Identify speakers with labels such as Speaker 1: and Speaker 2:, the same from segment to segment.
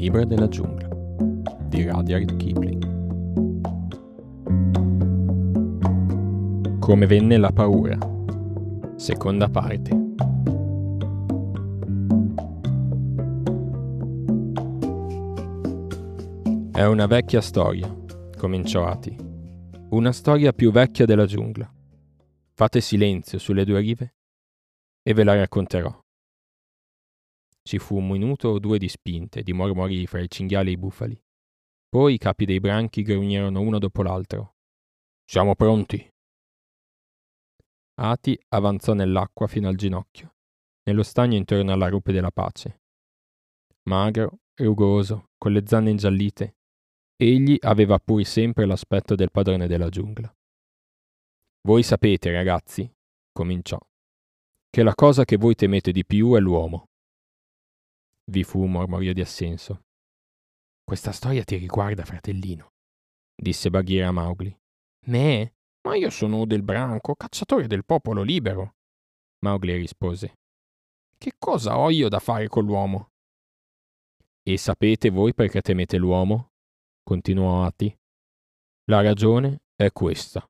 Speaker 1: libro della giungla di Rudyard Kipling. Come venne la paura. Seconda parte. È una vecchia storia, cominciò Ati. Una storia più vecchia della giungla. Fate silenzio sulle due rive e ve la racconterò. Ci fu un minuto o due di spinte, di mormori fra i cinghiali e i bufali. Poi i capi dei branchi grugnirono uno dopo l'altro. Siamo pronti. Ati avanzò nell'acqua fino al ginocchio, nello stagno intorno alla rupe della pace. Magro, rugoso, con le zanne ingiallite, egli aveva pur sempre l'aspetto del padrone della giungla. Voi sapete, ragazzi, cominciò, che la cosa che voi temete di più è l'uomo. Vi fu un mormorio di assenso. Questa storia ti riguarda, fratellino, disse Bagheera a Mowgli. Me? Ma io sono del branco, cacciatore del popolo libero. Mowgli rispose. Che cosa ho io da fare con l'uomo? E sapete voi perché temete l'uomo? continuò Ati. La ragione è questa.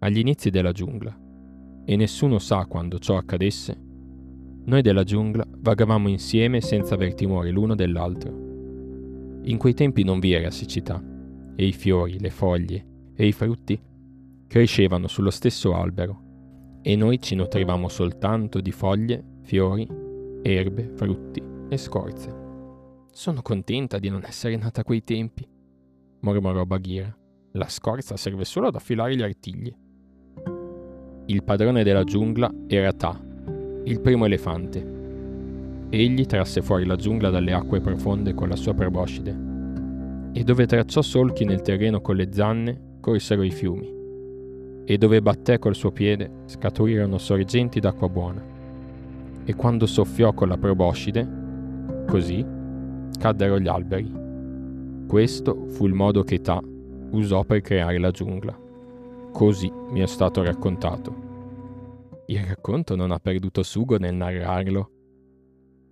Speaker 1: Agli inizi della giungla, e nessuno sa quando ciò accadesse, noi della giungla vagavamo insieme senza aver timore l'uno dell'altro. In quei tempi non vi era siccità, e i fiori, le foglie e i frutti crescevano sullo stesso albero, e noi ci nutrivamo soltanto di foglie, fiori, erbe, frutti e scorze. Sono contenta di non essere nata a quei tempi, mormorò Bagheera. La scorza serve solo ad affilare gli artigli. Il padrone della giungla era Ta, il primo elefante. Egli trasse fuori la giungla dalle acque profonde con la sua proboscide, e dove tracciò solchi nel terreno con le zanne corsero i fiumi, e dove batté col suo piede scaturirono sorgenti d'acqua buona. E quando soffiò con la proboscide, così caddero gli alberi. Questo fu il modo che Ta usò per creare la giungla. Così mi è stato raccontato. Il racconto non ha perduto sugo nel narrarlo,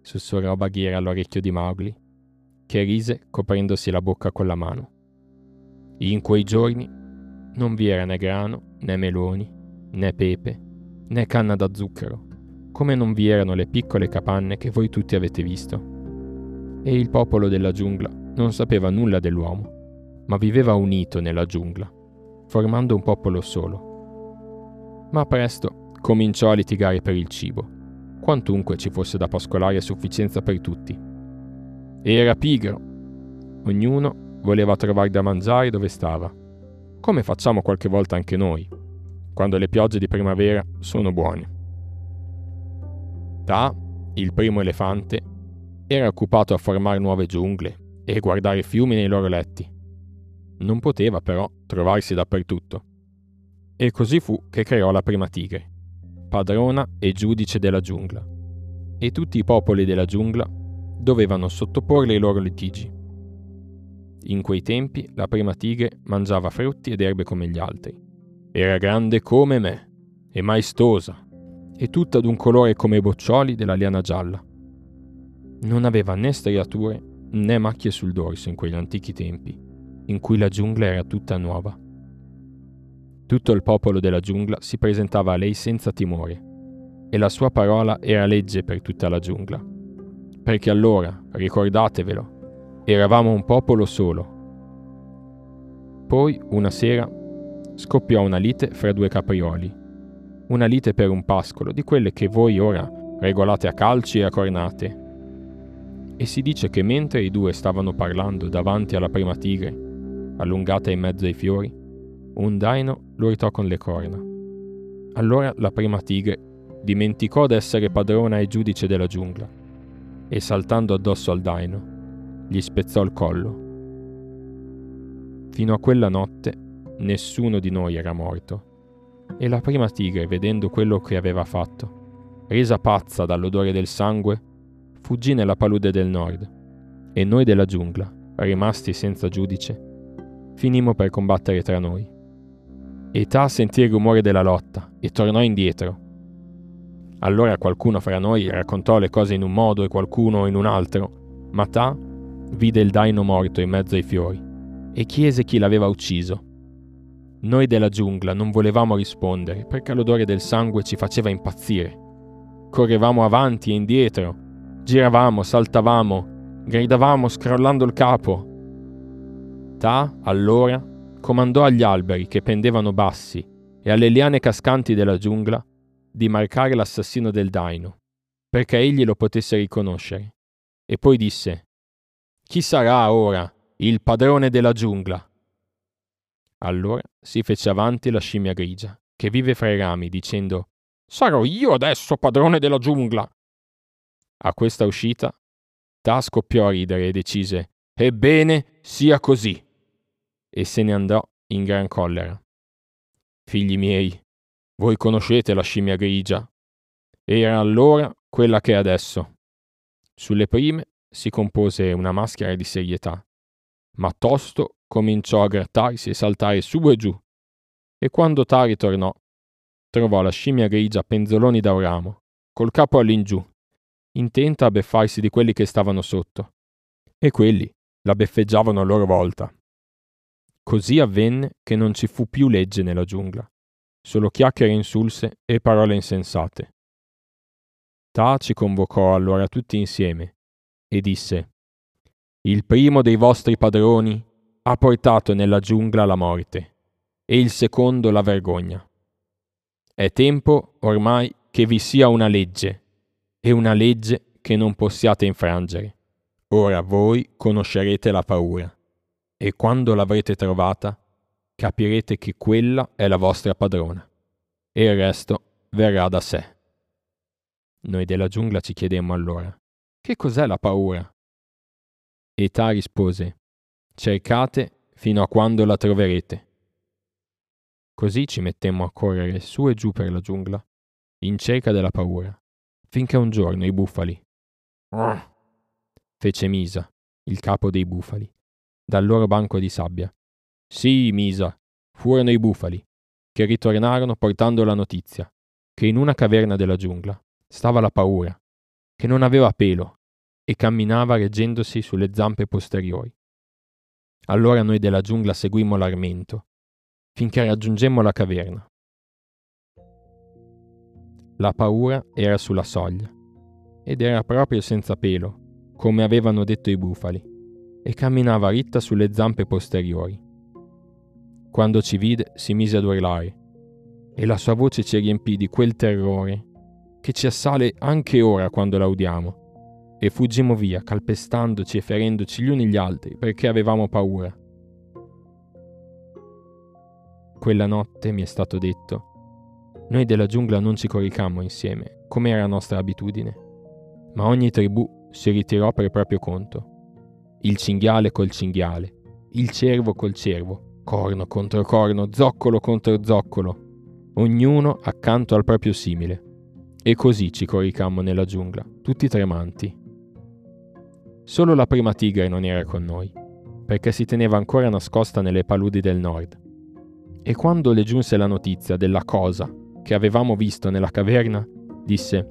Speaker 1: sussurrò Bagheera all'orecchio di Mowgli, che rise coprendosi la bocca con la mano. In quei giorni non vi era né grano, né meloni, né pepe, né canna da zucchero, come non vi erano le piccole capanne che voi tutti avete visto. E il popolo della giungla non sapeva nulla dell'uomo, ma viveva unito nella giungla, formando un popolo solo. Ma presto cominciò a litigare per il cibo, quantunque ci fosse da pascolare a sufficienza per tutti. Era pigro. Ognuno voleva trovare da mangiare dove stava, come facciamo qualche volta anche noi, quando le piogge di primavera sono buone. Ta, il primo elefante, era occupato a formare nuove giungle e guardare fiumi nei loro letti. Non poteva però trovarsi dappertutto. E così fu che creò la prima tigre, padrona e giudice della giungla, e tutti i popoli della giungla dovevano sottoporle i loro litigi. In quei tempi la prima tigre mangiava frutti ed erbe come gli altri. Era grande come me, e maestosa, e tutta d'un colore come i boccioli della liana gialla. Non aveva né striature né macchie sul dorso in quegli antichi tempi, in cui la giungla era tutta nuova. Tutto il popolo della giungla si presentava a lei senza timore, e la sua parola era legge per tutta la giungla. Perché allora, ricordatevelo, eravamo un popolo solo. Poi, una sera, scoppiò una lite fra due caprioli, una lite per un pascolo, di quelle che voi ora regolate a calci e a cornate. E si dice che mentre i due stavano parlando davanti alla prima tigre, allungata in mezzo ai fiori, un daino lo ritò con le corna. Allora la prima tigre dimenticò d'essere padrona e giudice della giungla e saltando addosso al daino gli spezzò il collo. Fino a quella notte nessuno di noi era morto e la prima tigre, vedendo quello che aveva fatto, resa pazza dall'odore del sangue, fuggì nella palude del nord e noi della giungla, rimasti senza giudice, finimmo per combattere tra noi. Età sentì il rumore della lotta e tornò indietro. Allora qualcuno fra noi raccontò le cose in un modo e qualcuno in un altro, Ma Ta vide il daino morto in mezzo ai fiori e chiese chi l'aveva ucciso. Noi della giungla non volevamo rispondere perché l'odore del sangue ci faceva impazzire. Correvamo avanti e indietro, giravamo, saltavamo, gridavamo scrollando il capo. Ta, allora, comandò agli alberi che pendevano bassi e alle liane cascanti della giungla di marcare l'assassino del daino, perché egli lo potesse riconoscere. E poi disse, Chi sarà ora il padrone della giungla? Allora si fece avanti la scimmia grigia, che vive fra i rami, dicendo Sarò io adesso padrone della giungla. A questa uscita, Ta scoppiò a ridere e decise Ebbene, sia così. E se ne andò in gran collera. Figli miei, voi conoscete la scimmia grigia. Era allora quella che è adesso. Sulle prime si compose una maschera di serietà, ma tosto cominciò a grattarsi e saltare su e giù. E quando Tari tornò, trovò la scimmia grigia penzoloni da un ramo, col capo all'ingiù, intenta a beffarsi di quelli che stavano sotto. E quelli la beffeggiavano a loro volta. Così avvenne che non ci fu più legge nella giungla, solo chiacchiere insulse e parole insensate. Ta ci convocò allora tutti insieme e disse Il primo dei vostri padroni ha portato nella giungla la morte e il secondo la vergogna. È tempo ormai che vi sia una legge e una legge che non possiate infrangere. Ora voi conoscerete la paura e quando l'avrete trovata capirete che quella è la vostra padrona e il resto verrà da sé. Noi della giungla ci chiedemmo allora, che cos'è la paura? E Ta rispose, cercate fino a quando la troverete. Così ci mettemmo a correre su e giù per la giungla, in cerca della paura, finché un giorno i bufali. Fece Misa, il capo dei bufali, dal loro banco di sabbia. Sì, Misa, furono i bufali, che ritornarono portando la notizia che in una caverna della giungla stava la paura, che non aveva pelo e camminava reggendosi sulle zampe posteriori. Allora noi della giungla seguimmo l'armento, finché raggiungemmo la caverna. La paura era sulla soglia, ed era proprio senza pelo, come avevano detto i bufali, e camminava ritta sulle zampe posteriori. Quando ci vide si mise ad urlare, e la sua voce ci riempì di quel terrore che ci assale anche ora quando la udiamo e fuggimmo via, calpestandoci e ferendoci gli uni gli altri perché avevamo paura. Quella notte mi è stato detto, noi della giungla non ci coricammo insieme, come era nostra abitudine, ma ogni tribù si ritirò per proprio conto. Il cinghiale col cinghiale, il cervo col cervo, corno contro corno, zoccolo contro zoccolo, ognuno accanto al proprio simile. E così ci coricammo nella giungla, tutti tremanti, Solo la prima tigre non era con noi, perché si teneva ancora nascosta nelle paludi del nord. E quando le giunse la notizia della cosa che avevamo visto nella caverna, disse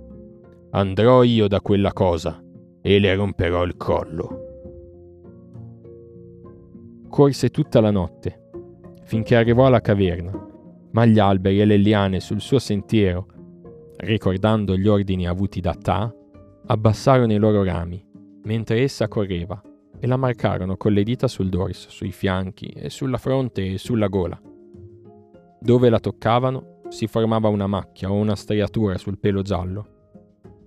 Speaker 1: Andrò io da quella cosa e le romperò il collo. Corse tutta la notte, finché arrivò alla caverna, ma gli alberi e le liane sul suo sentiero, ricordando gli ordini avuti da Ta, abbassarono i loro rami mentre essa correva, e la marcarono con le dita sul dorso, sui fianchi e sulla fronte e sulla gola. Dove la toccavano si formava una macchia o una striatura sul pelo giallo,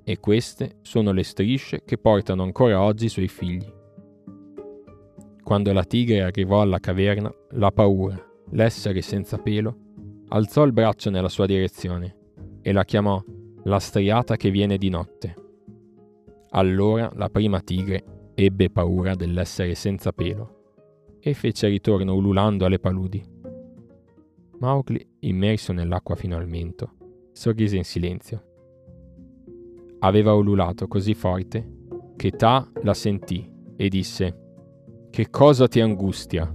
Speaker 1: e queste sono le strisce che portano ancora oggi i suoi figli. Quando la tigre arrivò alla caverna, la paura, l'essere senza pelo, alzò il braccio nella sua direzione e la chiamò la striata che viene di notte. Allora la prima tigre ebbe paura dell'essere senza pelo e fece ritorno ululando alle paludi. Mowgli, immerso nell'acqua fino al mento, sorrise in silenzio. Aveva ululato così forte che Ta la sentì e disse Che cosa ti angustia?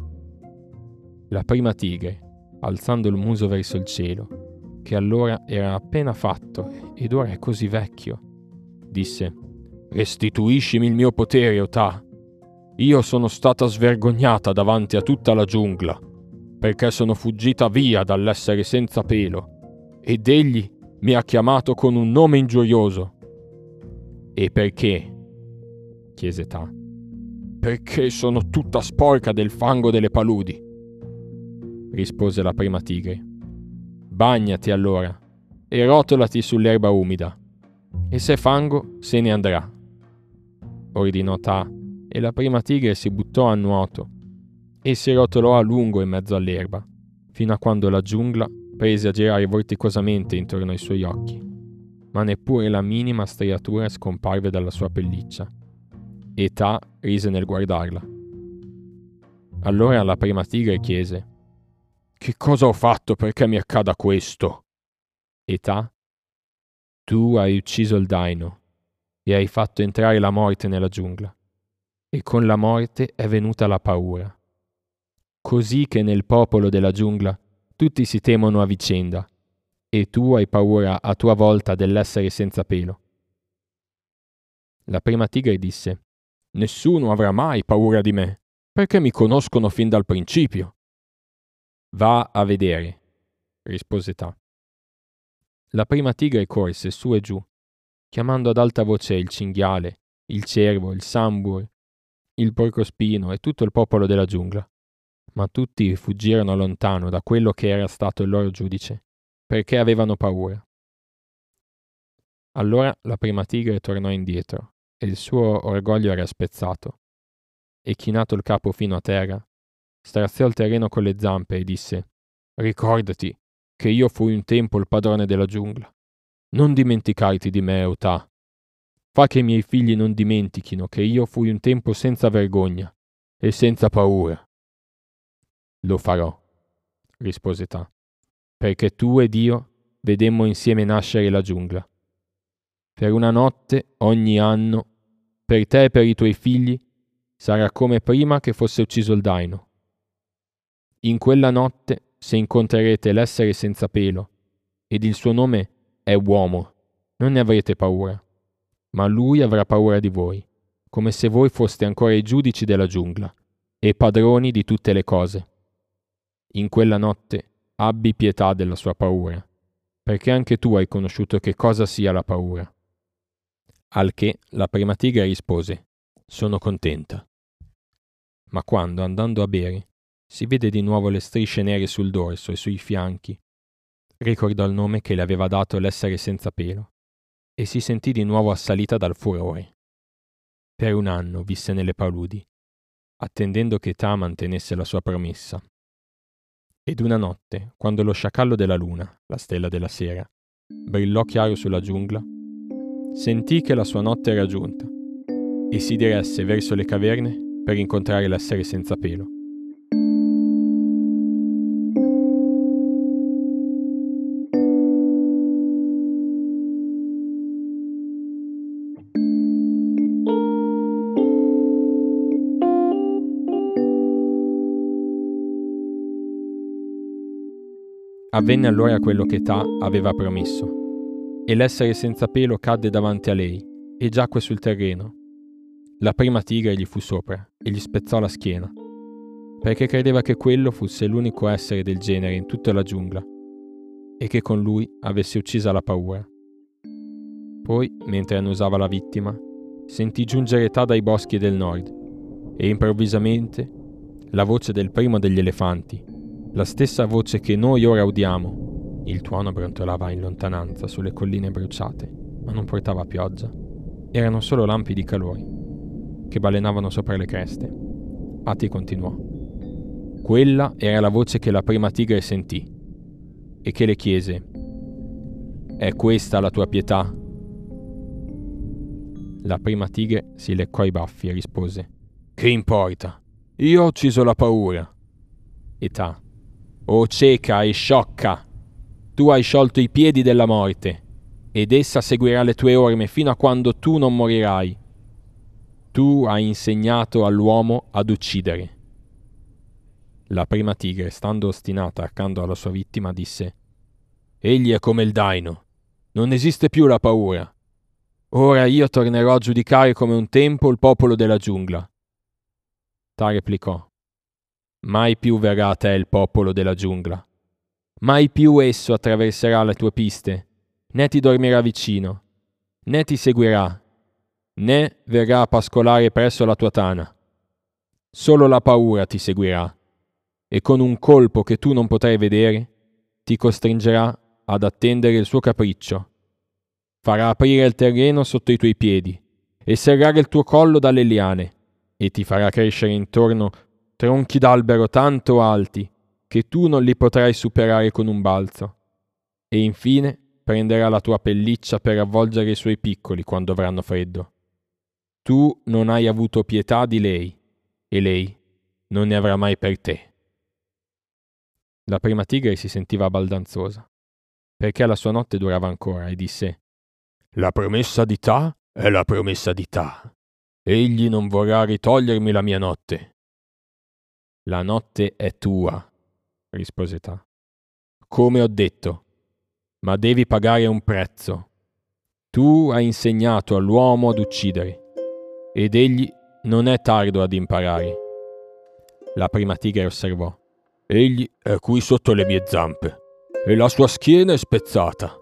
Speaker 1: La prima tigre, alzando il muso verso il cielo, che allora era appena fatto ed ora è così vecchio, disse Restituiscimi il mio potere, Otà. Io sono stata svergognata davanti a tutta la giungla, perché sono fuggita via dall'essere senza pelo, ed egli mi ha chiamato con un nome ingiurioso. E perché? chiese Ta. Perché sono tutta sporca del fango delle paludi, rispose la prima tigre. Bagnati allora e rotolati sull'erba umida, e se fango se ne andrà. Ordinò Ta, e la prima tigre si buttò a nuoto e si rotolò a lungo in mezzo all'erba, fino a quando la giungla prese a girare vorticosamente intorno ai suoi occhi, ma neppure la minima striatura scomparve dalla sua pelliccia. E Ta rise nel guardarla. Allora la prima tigre chiese: Che cosa ho fatto perché mi accada questo? E Ta tu hai ucciso il daino e hai fatto entrare la morte nella giungla. E con la morte è venuta la paura. Così che nel popolo della giungla tutti si temono a vicenda, e tu hai paura a tua volta dell'essere senza pelo. La prima tigre disse, Nessuno avrà mai paura di me, perché mi conoscono fin dal principio. Va a vedere, rispose Ta. La prima tigre corse su e giù, chiamando ad alta voce il cinghiale, il cervo, il sambur, il porcospino e tutto il popolo della giungla. Ma tutti fuggirono lontano da quello che era stato il loro giudice, perché avevano paura. Allora la prima tigre tornò indietro, e il suo orgoglio era spezzato. E chinato il capo fino a terra, straziò il terreno con le zampe e disse Ricordati che io fui un tempo il padrone della giungla. Non dimenticarti di me, Eutà. Fa che i miei figli non dimentichino che io fui un tempo senza vergogna e senza paura. Lo farò, rispose Ta, perché tu ed io vedemmo insieme nascere la giungla. Per una notte, ogni anno, per te e per i tuoi figli, sarà come prima che fosse ucciso il daino. In quella notte se incontrerete l'essere senza pelo, ed il suo nome è uomo, non ne avrete paura, ma lui avrà paura di voi, come se voi foste ancora i giudici della giungla e padroni di tutte le cose. In quella notte abbi pietà della sua paura, perché anche tu hai conosciuto che cosa sia la paura. Al che la prima tigre rispose, sono contenta. Ma quando, andando a bere, si vede di nuovo le strisce nere sul dorso e sui fianchi. Ricordò il nome che le aveva dato l'essere senza pelo e si sentì di nuovo assalita dal furore. Per un anno visse nelle paludi, attendendo che Ta mantenesse la sua promessa. Ed una notte, quando lo sciacallo della luna, la stella della sera, brillò chiaro sulla giungla, sentì che la sua notte era giunta e si diresse verso le caverne per incontrare l'essere senza pelo. Avvenne allora quello che Ta aveva promesso, e l'essere senza pelo cadde davanti a lei e giacque sul terreno. La prima tigre gli fu sopra e gli spezzò la schiena, perché credeva che quello fosse l'unico essere del genere in tutta la giungla e che con lui avesse uccisa la paura. Poi, mentre annusava la vittima, sentì giungere Ta dai boschi del nord e improvvisamente la voce del primo degli elefanti la stessa voce che noi ora udiamo. Il tuono brontolava in lontananza sulle colline bruciate, ma non portava pioggia. Erano solo lampi di calore che balenavano sopra le creste. Ati continuò. Quella era la voce che la prima tigre sentì e che le chiese: È questa la tua pietà? La prima tigre si leccò i baffi e rispose: Che importa? Io ho ucciso la paura. Età o cieca e sciocca, tu hai sciolto i piedi della morte, ed essa seguirà le tue orme fino a quando tu non morirai. Tu hai insegnato all'uomo ad uccidere. La prima tigre, stando ostinata accanto alla sua vittima, disse Egli è come il daino, non esiste più la paura. Ora io tornerò a giudicare come un tempo il popolo della giungla. Ta replicò. Mai più verrà a te il popolo della giungla. Mai più esso attraverserà le tue piste, né ti dormirà vicino, né ti seguirà, né verrà a pascolare presso la tua tana. Solo la paura ti seguirà, e con un colpo che tu non potrai vedere, ti costringerà ad attendere il suo capriccio. Farà aprire il terreno sotto i tuoi piedi e serrare il tuo collo dalle liane, e ti farà crescere intorno tronchi d'albero tanto alti che tu non li potrai superare con un balzo. E infine prenderà la tua pelliccia per avvolgere i suoi piccoli quando avranno freddo. Tu non hai avuto pietà di lei, e lei non ne avrà mai per te. La prima tigre si sentiva baldanzosa, perché la sua notte durava ancora, e disse La promessa di Ta è la promessa di Ta. Egli non vorrà ritogliermi la mia notte. La notte è tua, rispose Ta. Come ho detto, ma devi pagare un prezzo. Tu hai insegnato all'uomo ad uccidere, ed egli non è tardo ad imparare. La prima tigre osservò. Egli è qui sotto le mie zampe, e la sua schiena è spezzata.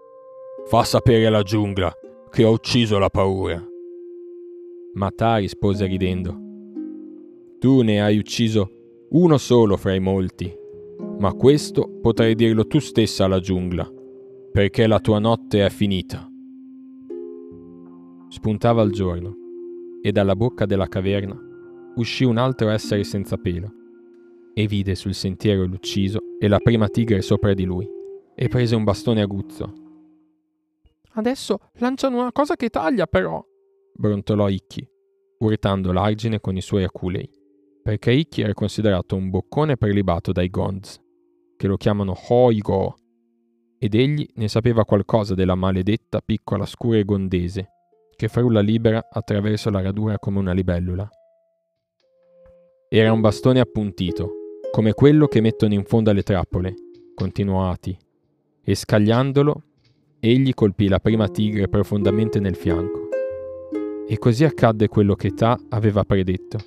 Speaker 1: Fa sapere alla giungla che ho ucciso la paura. Ma Ta rispose ridendo. Tu ne hai ucciso uno solo fra i molti, ma questo potrai dirlo tu stessa alla giungla, perché la tua notte è finita. Spuntava il giorno, e dalla bocca della caverna uscì un altro essere senza pelo, e vide sul sentiero l'ucciso e la prima tigre sopra di lui, e prese un bastone aguzzo.
Speaker 2: Adesso lanciano una cosa che taglia, però,
Speaker 1: brontolò Icchi, urtando l'argine con i suoi aculei, perché Icchi era considerato un boccone prelibato dai Gonds, che lo chiamano Hoigo, ed egli ne sapeva qualcosa della maledetta piccola scure gondese, che frulla libera attraverso la radura come una libellula. Era un bastone appuntito, come quello che mettono in fondo alle trappole, continuò Ati, e scagliandolo, egli colpì la prima tigre profondamente nel fianco. E così accadde quello che Ta aveva predetto,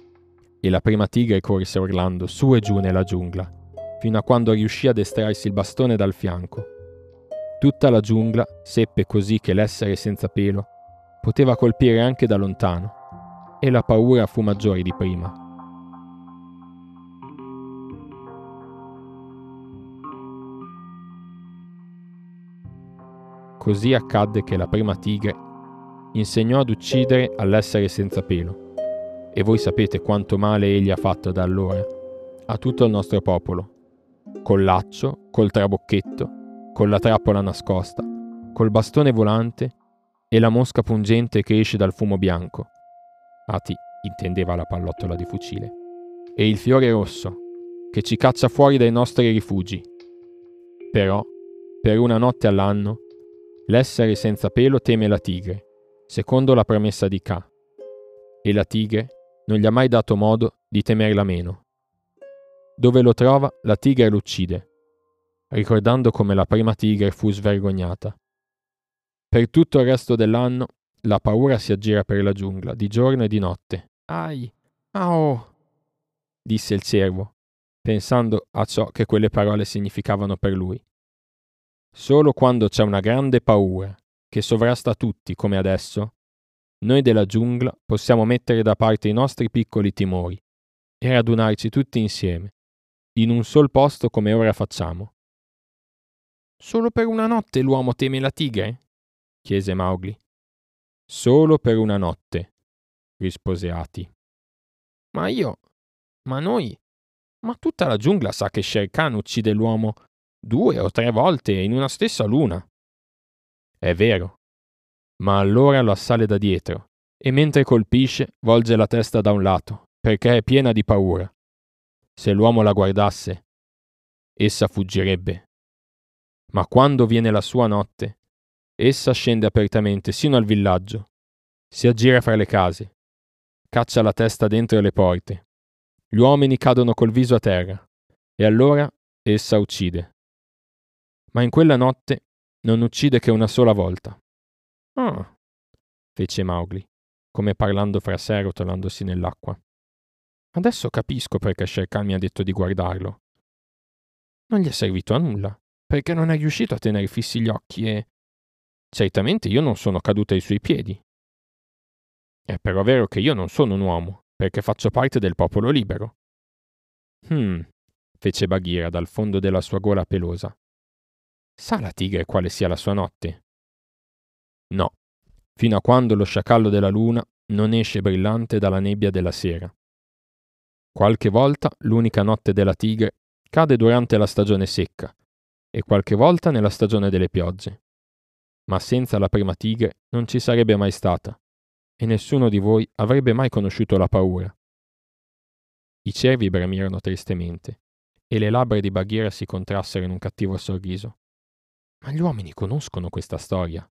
Speaker 1: e la prima tigre corse urlando su e giù nella giungla, fino a quando riuscì ad estrarsi il bastone dal fianco. Tutta la giungla seppe così che l'essere senza pelo poteva colpire anche da lontano, e la paura fu maggiore di prima. Così accadde che la prima tigre insegnò ad uccidere all'essere senza pelo. E voi sapete quanto male egli ha fatto da allora a tutto il nostro popolo, col laccio, col trabocchetto, con la trappola nascosta, col bastone volante e la mosca pungente che esce dal fumo bianco. Ati intendeva la pallottola di fucile. E il fiore rosso, che ci caccia fuori dai nostri rifugi. Però, per una notte all'anno, l'essere senza pelo teme la tigre, secondo la promessa di Ka. E la tigre non gli ha mai dato modo di temerla meno. Dove lo trova, la tigre lo uccide, ricordando come la prima tigre fu svergognata. Per tutto il resto dell'anno la paura si aggira per la giungla, di giorno e di notte.
Speaker 2: Ai, ao,
Speaker 1: disse il cervo, pensando a ciò che quelle parole significavano per lui. Solo quando c'è una grande paura, che sovrasta tutti come adesso, noi della giungla possiamo mettere da parte i nostri piccoli timori e radunarci tutti insieme, in un sol posto come ora facciamo.
Speaker 2: Solo per una notte l'uomo teme la tigre?
Speaker 1: chiese Mowgli. Solo per una notte, rispose Ati.
Speaker 2: Ma io, ma noi, ma tutta la giungla sa che Sher Khan uccide l'uomo due o tre volte in una stessa luna.
Speaker 1: È vero, ma allora lo assale da dietro e mentre colpisce volge la testa da un lato, perché è piena di paura. Se l'uomo la guardasse, essa fuggirebbe. Ma quando viene la sua notte, essa scende apertamente sino al villaggio, si aggira fra le case, caccia la testa dentro le porte. Gli uomini cadono col viso a terra, e allora essa uccide. Ma in quella notte non uccide che una sola volta.
Speaker 2: Ah,
Speaker 1: fece Mowgli, come parlando fra sé rotolandosi nell'acqua. Adesso capisco perché Sher Khan mi ha detto di guardarlo. Non gli è servito a nulla, perché non è riuscito a tenere fissi gli occhi e... Certamente io non sono caduto ai suoi piedi. È però vero che io non sono un uomo, perché faccio parte del popolo libero. Hmm, fece Bagheera dal fondo della sua gola pelosa. Sa la tigre quale sia la sua notte? No, fino a quando lo sciacallo della luna non esce brillante dalla nebbia della sera. Qualche volta l'unica notte della tigre cade durante la stagione secca e qualche volta nella stagione delle piogge. Ma senza la prima tigre non ci sarebbe mai stata e nessuno di voi avrebbe mai conosciuto la paura. I cervi bramirono tristemente e le labbra di Bagheera si contrassero in un cattivo sorriso. Ma gli uomini conoscono questa storia?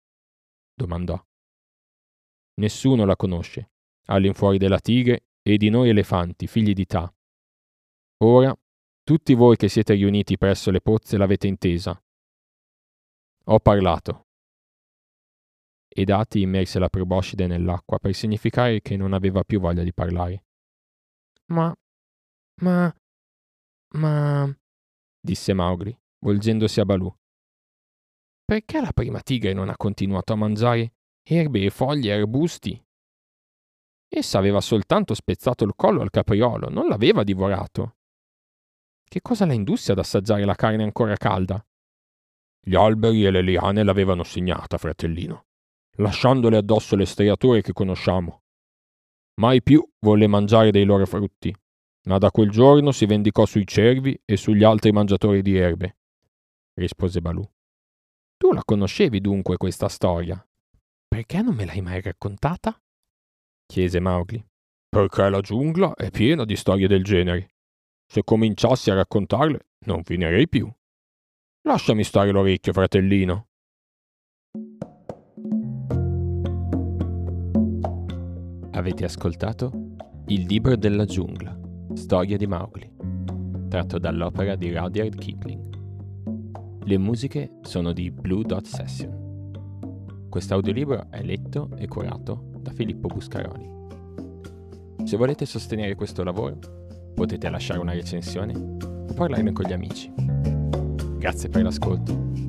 Speaker 1: domandò. Nessuno la conosce, all'infuori della tigre e di noi elefanti, figli di Ta. Ora, tutti voi che siete riuniti presso le pozze l'avete intesa. Ho parlato. E Dati immerse la proboscide nell'acqua per significare che non aveva più voglia di parlare. Ma, ma, ma, disse Mowgli, volgendosi a Balù. Perché la prima tigre non ha continuato a mangiare erbe e foglie e arbusti? Essa aveva soltanto spezzato il collo al capriolo, non l'aveva divorato. Che cosa la indusse ad assaggiare la carne ancora calda? Gli alberi e le liane l'avevano segnata, fratellino, lasciandole addosso le striature che conosciamo. Mai più volle mangiare dei loro frutti, ma da quel giorno si vendicò sui cervi e sugli altri mangiatori di erbe, rispose Balù. Tu la conoscevi dunque questa storia? Perché non me l'hai mai raccontata? Chiese Mowgli. Perché la giungla è piena di storie del genere. Se cominciassi a raccontarle, non finirei più. Lasciami stare l'orecchio, fratellino. Avete ascoltato Il libro della giungla, storia di Mowgli, tratto dall'opera di Rudyard Kipling. Le musiche sono di Blue Dot Session. Quest'audiolibro è letto e curato da Filippo Buscaroli. Se volete sostenere questo lavoro, potete lasciare una recensione o parlarne con gli amici. Grazie per l'ascolto.